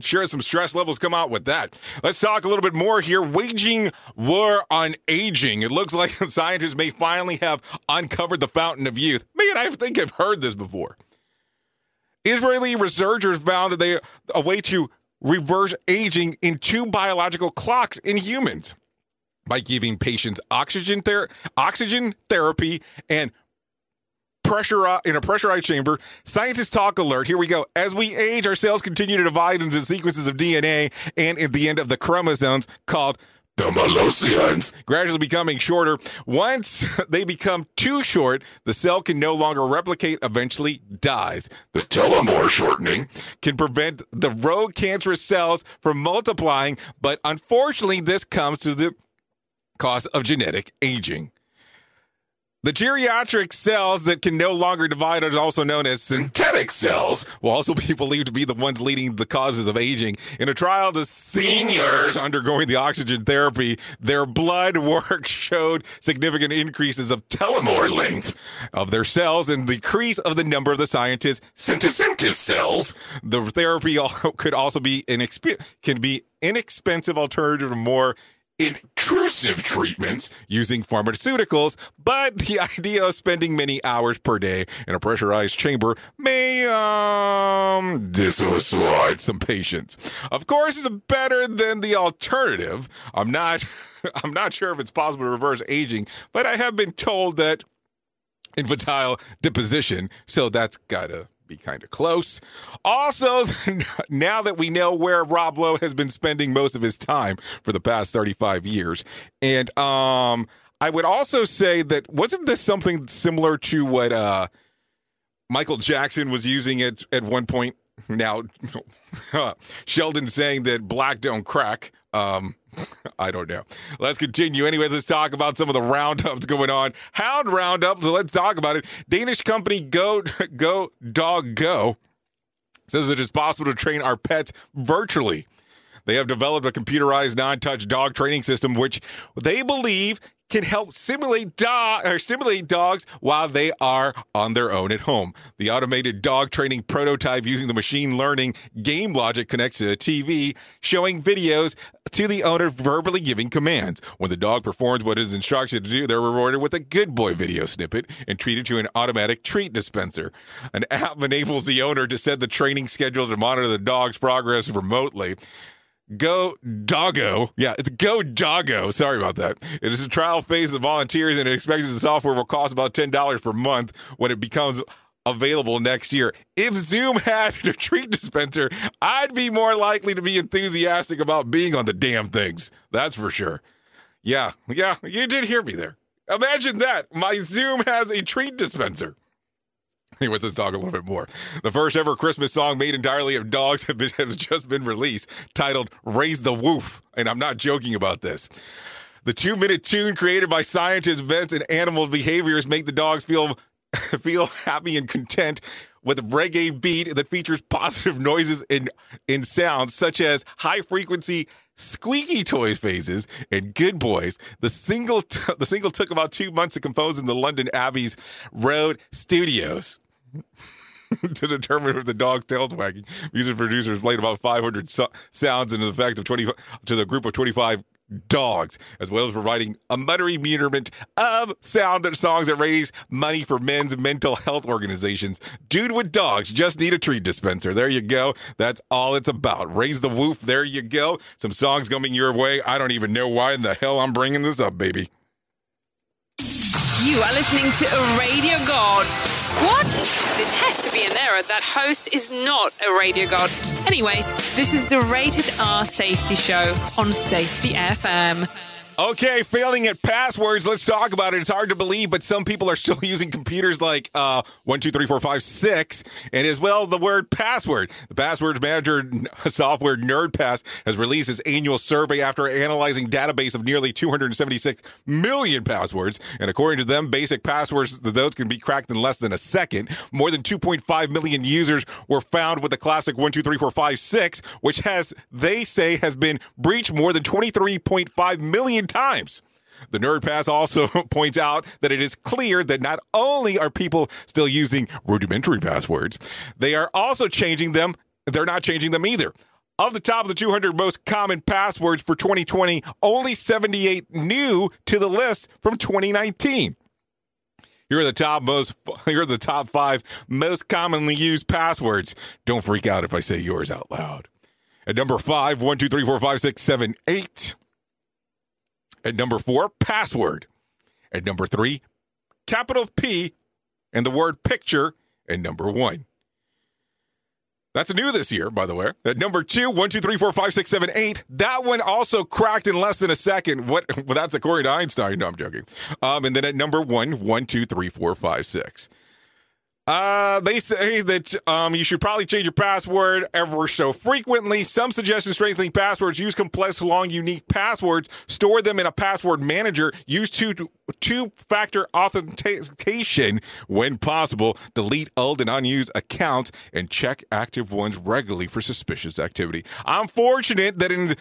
Sure, some stress levels come out with that. Let's talk a little bit more here. Waging war on aging. It looks like scientists may finally have uncovered the fountain of youth. Man, I think I've heard this before. Israeli researchers found that they a way to reverse aging in two biological clocks in humans by giving patients oxygen ther- oxygen therapy and pressure in a pressurized chamber. Scientists talk alert. Here we go. As we age, our cells continue to divide into sequences of DNA and at the end of the chromosomes called the Malosians, gradually becoming shorter. Once they become too short, the cell can no longer replicate, eventually dies. The telomere shortening can prevent the rogue cancerous cells from multiplying, but unfortunately, this comes to the cost of genetic aging. The geriatric cells that can no longer divide are also known as synthetic cells, will also be believed to be the ones leading the causes of aging. In a trial, the seniors undergoing the oxygen therapy, their blood work showed significant increases of telomere length of their cells and decrease of the number of the scientists' synthesis cells. The therapy could also be an exp- can be inexpensive alternative to more intrusive treatments using pharmaceuticals, but the idea of spending many hours per day in a pressurized chamber may um dissuade some patients. Of course, it's better than the alternative. I'm not I'm not sure if it's possible to reverse aging, but I have been told that infantile deposition, so that's gotta be kind of close. Also, now that we know where Rob Lowe has been spending most of his time for the past 35 years, and um, I would also say that wasn't this something similar to what uh, Michael Jackson was using at at one point? Now, Sheldon saying that black don't crack. Um, I don't know. Let's continue. Anyways, let's talk about some of the roundups going on. Hound roundup. So let's talk about it. Danish company Go Go Dog Go says it is possible to train our pets virtually. They have developed a computerized non-touch dog training system, which they believe can help simulate dog or stimulate dogs while they are on their own at home. The automated dog training prototype using the machine learning game logic connects to a TV, showing videos to the owner verbally giving commands. When the dog performs what it is instructed to do, they're rewarded with a good boy video snippet and treated to an automatic treat dispenser. An app enables the owner to set the training schedule to monitor the dog's progress remotely. Go Doggo. Yeah, it's Go Doggo. Sorry about that. It is a trial phase of volunteers, and it expects the software will cost about $10 per month when it becomes available next year. If Zoom had a treat dispenser, I'd be more likely to be enthusiastic about being on the damn things. That's for sure. Yeah, yeah, you did hear me there. Imagine that. My Zoom has a treat dispenser. Anyways, let's talk a little bit more. The first ever Christmas song made entirely of dogs been, has just been released, titled Raise the Woof. And I'm not joking about this. The two minute tune created by scientists, vets, and animal behaviors make the dogs feel feel happy and content with a reggae beat that features positive noises and, and sounds such as high frequency squeaky toys phases and good boys the single t- the single took about two months to compose in the london abbey's road studios to determine if the dog's tail's wagging. Music producers played about 500 so- sounds in the effect of 20 to the group of 25 dogs, as well as providing a muttery meterment of sound that songs that raise money for men's mental health organizations. Dude with dogs just need a treat dispenser. There you go. That's all it's about. Raise the woof. There you go. Some songs coming your way. I don't even know why in the hell I'm bringing this up, baby. You are listening to a radio god. What? This has to be an error. That host is not a radio god. Anyways, this is the Rated R Safety Show on Safety FM. Okay, failing at passwords. Let's talk about it. It's hard to believe, but some people are still using computers like uh, one, two, three, four, five, six, and as well the word password. The passwords manager software NordPass has released its annual survey after analyzing database of nearly 276 million passwords. And according to them, basic passwords those can be cracked in less than a second. More than 2.5 million users were found with the classic one, two, three, four, five, six, which has they say has been breached more than 23.5 million times. The Nord Pass also points out that it is clear that not only are people still using rudimentary passwords, they are also changing them. They're not changing them either. Of the top of the 200 most common passwords for 2020, only 78 new to the list from 2019. Here are the top most. Here are the top five most commonly used passwords. Don't freak out if I say yours out loud. At number five, one, two, three, four, five, six, seven, eight. At number four, password. At number three, capital P and the word picture. And number one. That's new this year, by the way. At number two, one, two, three, four, five, six, seven, eight. That one also cracked in less than a second. What? Well, that's according to Einstein. No, I'm joking. Um, and then at number one, one, two, three, four, five, six. Uh, they say that um, you should probably change your password ever so frequently. Some suggest strengthening passwords. Use complex, long, unique passwords. Store them in a password manager. Use two two-factor authentication when possible. Delete old and unused accounts and check active ones regularly for suspicious activity. I'm fortunate that in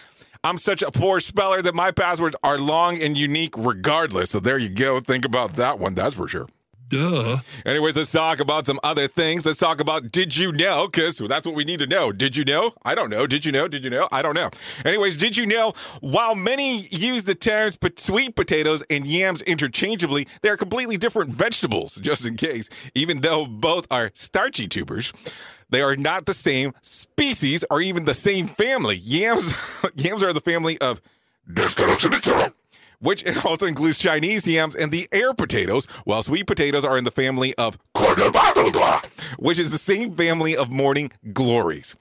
I'm such a poor speller that my passwords are long and unique regardless. So there you go. Think about that one. That's for sure. Duh. Anyways, let's talk about some other things. Let's talk about did you know? Because that's what we need to know. Did you know? I don't know. Did you know? Did you know? I don't know. Anyways, did you know? While many use the terms sweet potatoes and yams interchangeably, they are completely different vegetables, just in case, even though both are starchy tubers. They are not the same species or even the same family. Yams, yams are the family of which also includes Chinese yams and the air potatoes, while sweet potatoes are in the family of which is the same family of morning glories.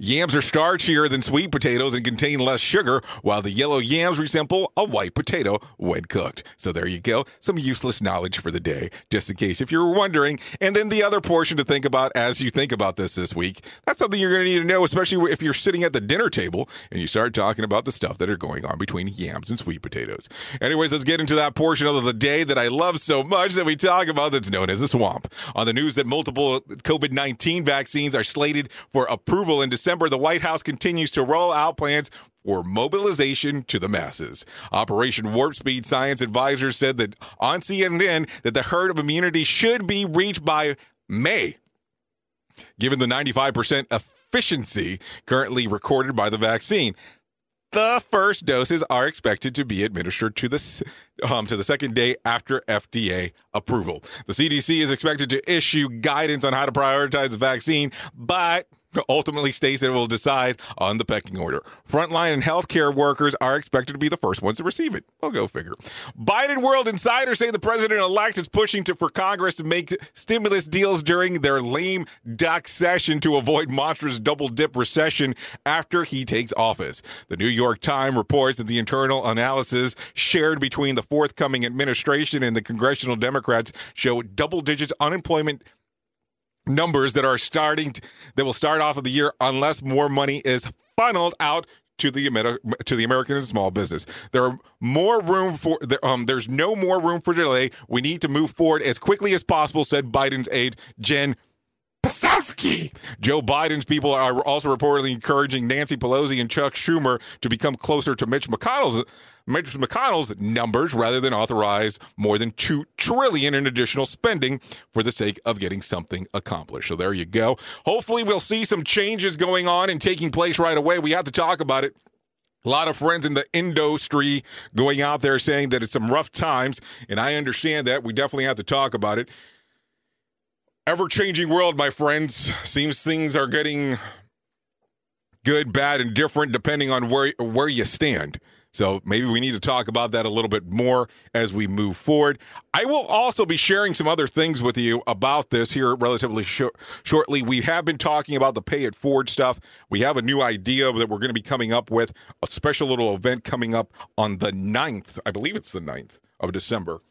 Yams are starchier than sweet potatoes and contain less sugar, while the yellow yams resemble a white potato when cooked. So there you go. Some useless knowledge for the day, just in case if you're wondering. And then the other portion to think about as you think about this this week. That's something you're going to need to know, especially if you're sitting at the dinner table and you start talking about the stuff that are going on between yams and sweet potatoes. Anyways, let's get into that portion of the day that I love so much that we talk about that's known as the swamp. On the news that multiple COVID 19 vaccines are slated for approval in December December, the White House continues to roll out plans for mobilization to the masses. Operation Warp Speed science advisors said that on CNN that the herd of immunity should be reached by May. Given the 95% efficiency currently recorded by the vaccine, the first doses are expected to be administered to the um, to the second day after FDA approval. The CDC is expected to issue guidance on how to prioritize the vaccine, but ultimately states that it will decide on the pecking order. Frontline and healthcare workers are expected to be the first ones to receive it. I'll go figure. Biden World Insiders say the president elect is pushing to, for Congress to make stimulus deals during their lame duck session to avoid monstrous double dip recession after he takes office. The New York Times reports that the internal analysis shared between the forthcoming administration and the congressional Democrats show double digits unemployment numbers that are starting to, that will start off of the year unless more money is funneled out to the to the American small business. There are more room for um, there's no more room for delay. We need to move forward as quickly as possible," said Biden's aide Jen Psaki. Joe Biden's people are also reportedly encouraging Nancy Pelosi and Chuck Schumer to become closer to Mitch McConnell's Mitch McConnell's numbers rather than authorize more than two trillion in additional spending for the sake of getting something accomplished. So there you go. Hopefully, we'll see some changes going on and taking place right away. We have to talk about it. A lot of friends in the industry going out there saying that it's some rough times, and I understand that. We definitely have to talk about it. Ever changing world, my friends. Seems things are getting good, bad, and different depending on where where you stand. So maybe we need to talk about that a little bit more as we move forward. I will also be sharing some other things with you about this here relatively sh- shortly. We have been talking about the pay it forward stuff. We have a new idea that we're going to be coming up with a special little event coming up on the 9th. I believe it's the 9th of December.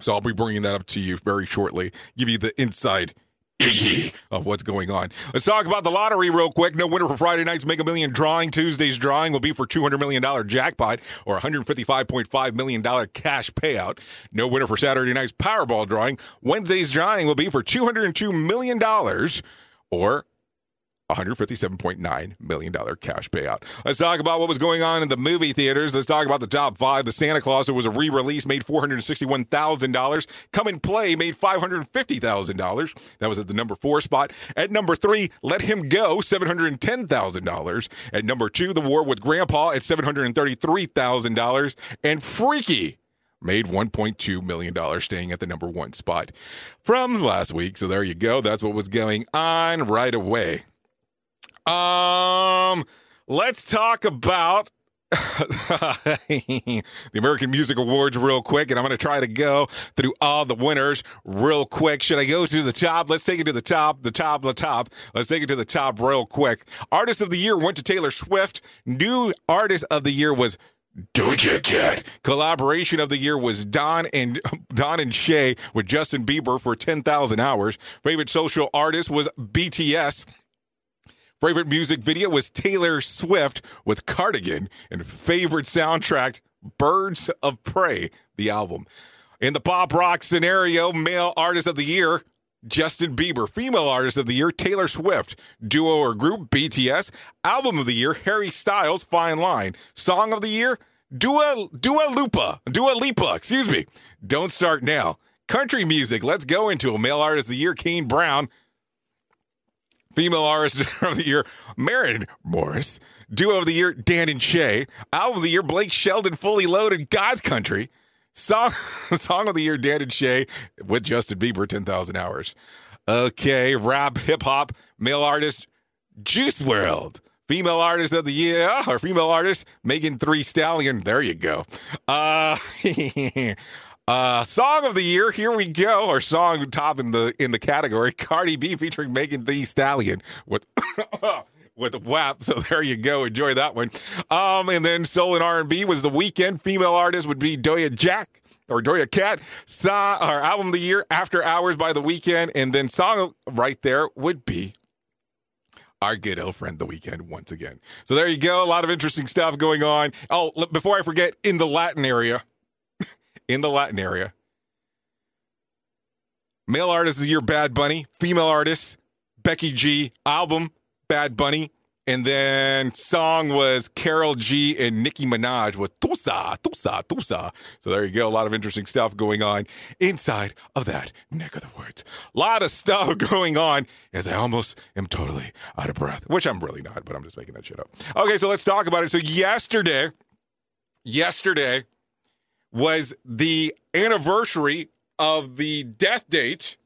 So I'll be bringing that up to you very shortly, give you the inside of what's going on. Let's talk about the lottery real quick. No winner for Friday night's Mega Million drawing. Tuesday's drawing will be for $200 million jackpot or $155.5 million cash payout. No winner for Saturday night's Powerball drawing. Wednesday's drawing will be for $202 million or $157.9 million cash payout. Let's talk about what was going on in the movie theaters. Let's talk about the top five. The Santa Claus, it was a re release, made $461,000. Come and Play made $550,000. That was at the number four spot. At number three, Let Him Go, $710,000. At number two, The War with Grandpa at $733,000. And Freaky made $1.2 million, staying at the number one spot from last week. So there you go. That's what was going on right away. Um, let's talk about the American Music Awards real quick, and I'm going to try to go through all the winners real quick. Should I go to the top? Let's take it to the top, the top, the top. Let's take it to the top real quick. Artist of the Year went to Taylor Swift. New Artist of the Year was Doja Cat. Collaboration of the year was Don and Don and Shay with Justin Bieber for 10,000 hours. Favorite social artist was BTS. Favorite music video was Taylor Swift with Cardigan. And favorite soundtrack, Birds of Prey, the album. In the pop rock scenario, male artist of the year, Justin Bieber. Female artist of the year, Taylor Swift. Duo or group, BTS. Album of the year, Harry Styles, Fine Line. Song of the year, Dua, Dua Lupa. Dua Lipa, excuse me. Don't Start Now. Country music, let's go into a male artist of the year, Kane Brown. Female Artist of the Year, Maren Morris. Duo of the Year, Dan and Shay. Album of the Year, Blake Shelton, Fully Loaded, God's Country. Song, song of the Year, Dan and Shay with Justin Bieber, 10,000 Hours. Okay, rap, hip hop, male artist, Juice WRLD. Female artist of the year, or female artist, Megan Thee Stallion. There you go. Uh, Uh, song of the year, here we go. Our song top in the in the category, Cardi B featuring Megan Thee Stallion with with WAP. So there you go. Enjoy that one. Um, and then soul and R and B was the Weeknd. Female artist would be Doja Jack or Doja Cat. Song our album of the year, After Hours by the Weeknd, and then song right there would be our good old friend the Weeknd once again. So there you go. A lot of interesting stuff going on. Oh, before I forget, in the Latin area in the Latin area. Male artist of the year, Bad Bunny. Female artist, Becky G. Album, Bad Bunny. And then song was Karol G and Nicki Minaj with Tusa, Tusa, Tusa. So there you go. A lot of interesting stuff going on inside of that neck of the woods. A lot of stuff going on as I almost am totally out of breath, which I'm really not, but I'm just making that shit up. Okay, so let's talk about it. So yesterday, yesterday, was the anniversary of the death date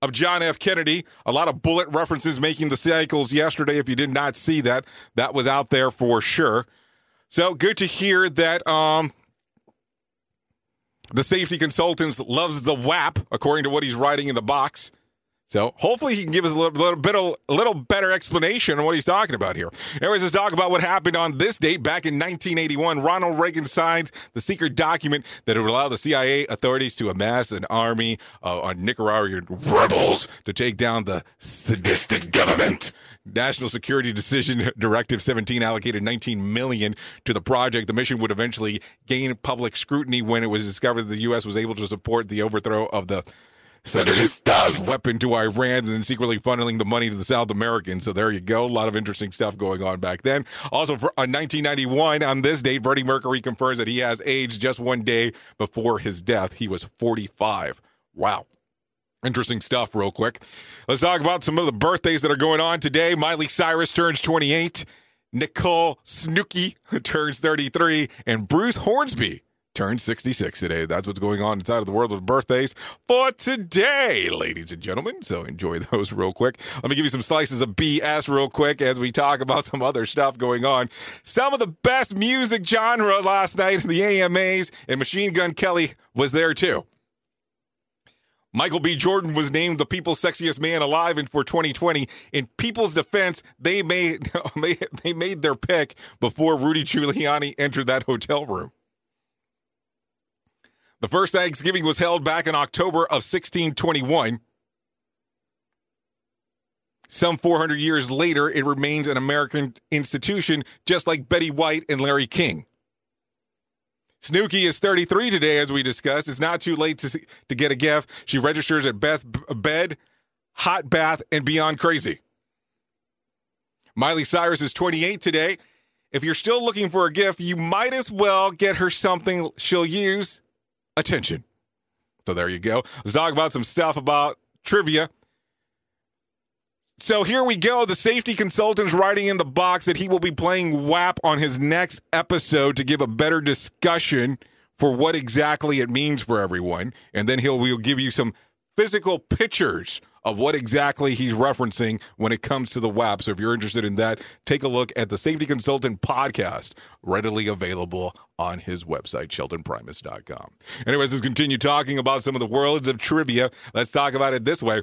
of John F. Kennedy. A lot of bullet references making the cycles yesterday. If you did not see that, that was out there for sure. So good to hear that um, the safety consultants loves the WAP, according to what he's writing in the box. So hopefully he can give us a little, little bit of, a little better explanation on what he's talking about here. Anyways, let's talk about what happened on this date back in 1981. Ronald Reagan signed the secret document that would allow the CIA authorities to amass an army uh, on Nicaraguan rebels to take down the Sandinista government. National Security Decision Directive 17 allocated 19 million to the project. The mission would eventually gain public scrutiny when it was discovered that the U.S. was able to support the overthrow of the Sandinistas weapon to Iran and then secretly funneling the money to the South Americans. So there you go. A lot of interesting stuff going on back then. Also, for, uh, 1991, on this date, Freddie Mercury confirms that he has AIDS just one day before his death. He was 45. Wow. Interesting stuff, real quick. Let's talk about some of the birthdays that are going on today. Miley Cyrus turns 28. Nicole Snooki turns 33. And Bruce Hornsby turned 66 today. That's what's going on inside of the world of birthdays for today, ladies and gentlemen. So enjoy those real quick. Let me give you some slices of BS real quick as we talk about some other stuff going on. Some of the best music genre last night in the AMAs, and Machine Gun Kelly was there too. Michael B. Jordan was named the people's sexiest man alive for 2020. In People's defense, they made they made their pick before Rudy Giuliani entered that hotel room. The first Thanksgiving was held back in October of 1621. Some 400 years later, it remains an American institution, just like Betty White and Larry King. Snooki is 33 today, as we discussed. It's not too late to, to get a gift. She registers at Beth Bed, Hot Bath, and Beyond Crazy. Miley Cyrus is 28 today. If you're still looking for a gift, you might as well get her something she'll use attention. So there you go. Let's talk about some stuff about trivia. So here we go. The safety consultant's writing in the box that he will be playing WAP on his next episode to give a better discussion for what exactly it means for everyone. And then he'll we'll give you some physical pictures of what exactly he's referencing when it comes to the WAP. So if you're interested in that, take a look at the Safety Consultant podcast, readily available on his website, sheldonprimus.com. Anyways, let's continue talking about some of the worlds of trivia. Let's talk about it this way.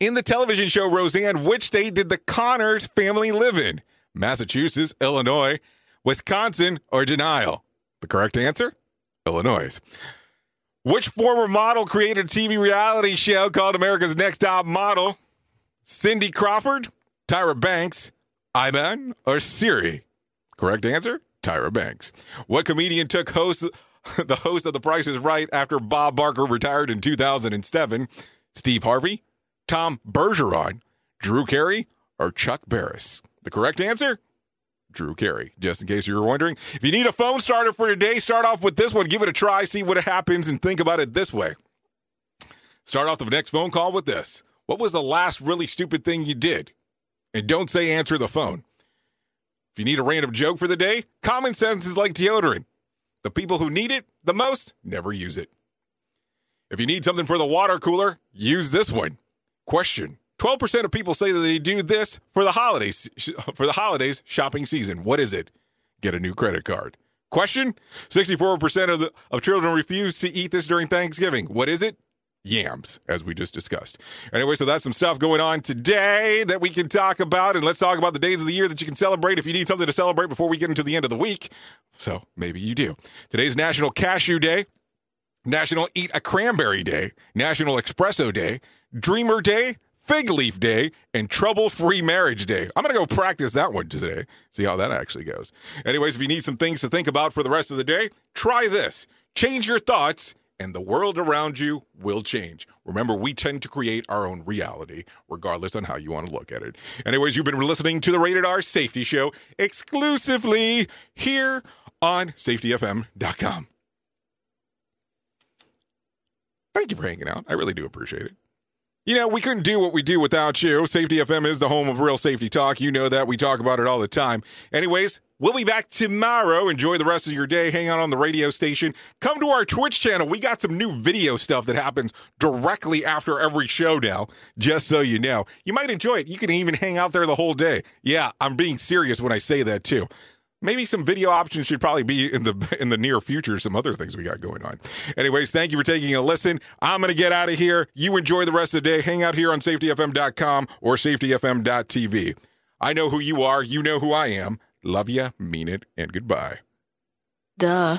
In the television show Roseanne, which state did the Connors family live in? Massachusetts, Illinois, Wisconsin, or denial? The correct answer? Illinois. Which former model created a TV reality show called America's Next Top Model? Cindy Crawford, Tyra Banks, Iman, or Siri? Correct answer? Tyra Banks. What comedian took host the host of The Price is Right after Bob Barker retired in 2007? Steve Harvey, Tom Bergeron, Drew Carey, or Chuck Barris? The correct answer? Drew Carey, just in case you were wondering. If you need a phone starter for today, start off with this one. Give it a try, see what happens, and think about it this way. Start off the next phone call with this What was the last really stupid thing you did? And don't say answer the phone. If you need a random joke for the day, common sense is like deodorant. The people who need it the most never use it. If you need something for the water cooler, use this one. Question 12% of people say that they do this for the holidays for the holidays shopping season. What is it? Get a new credit card. Question 64% of the of children refuse to eat this during Thanksgiving. What is it? Yams, as we just discussed. Anyway, so that's some stuff going on today that we can talk about. And let's talk about the days of the year that you can celebrate if you need something to celebrate before we get into the end of the week. So maybe you do. Today's National Cashew Day, National Eat a Cranberry Day, National Espresso Day, Dreamer Day, Fig Leaf Day, and Trouble Free Marriage Day. I'm going to go practice that one today, see how that actually goes. Anyways, if you need some things to think about for the rest of the day, try this. Change your thoughts, and the world around you will change. Remember, we tend to create our own reality, regardless on how you want to look at it. Anyways, you've been listening to the Rated R Safety Show exclusively here on safetyfm.com. Thank you for hanging out. I really do appreciate it. You know, we couldn't do what we do without you. Safety FM is the home of real safety talk. You know that. We talk about it all the time. Anyways, we'll be back tomorrow. Enjoy the rest of your day. Hang out on the radio station. Come to our Twitch channel. We got some new video stuff that happens directly after every show now, just so you know. You might enjoy it. You can even hang out there the whole day. Yeah, I'm being serious when I say that, too maybe some video options should probably be in the in the near future some other things we got going on. Anyways thank you for taking a listen. I'm gonna get out of here. You enjoy the rest of the day. Hang out here on safetyfm.com or safetyfm.tv i know who you are. You know who i am. Love ya mean it and goodbye. Duh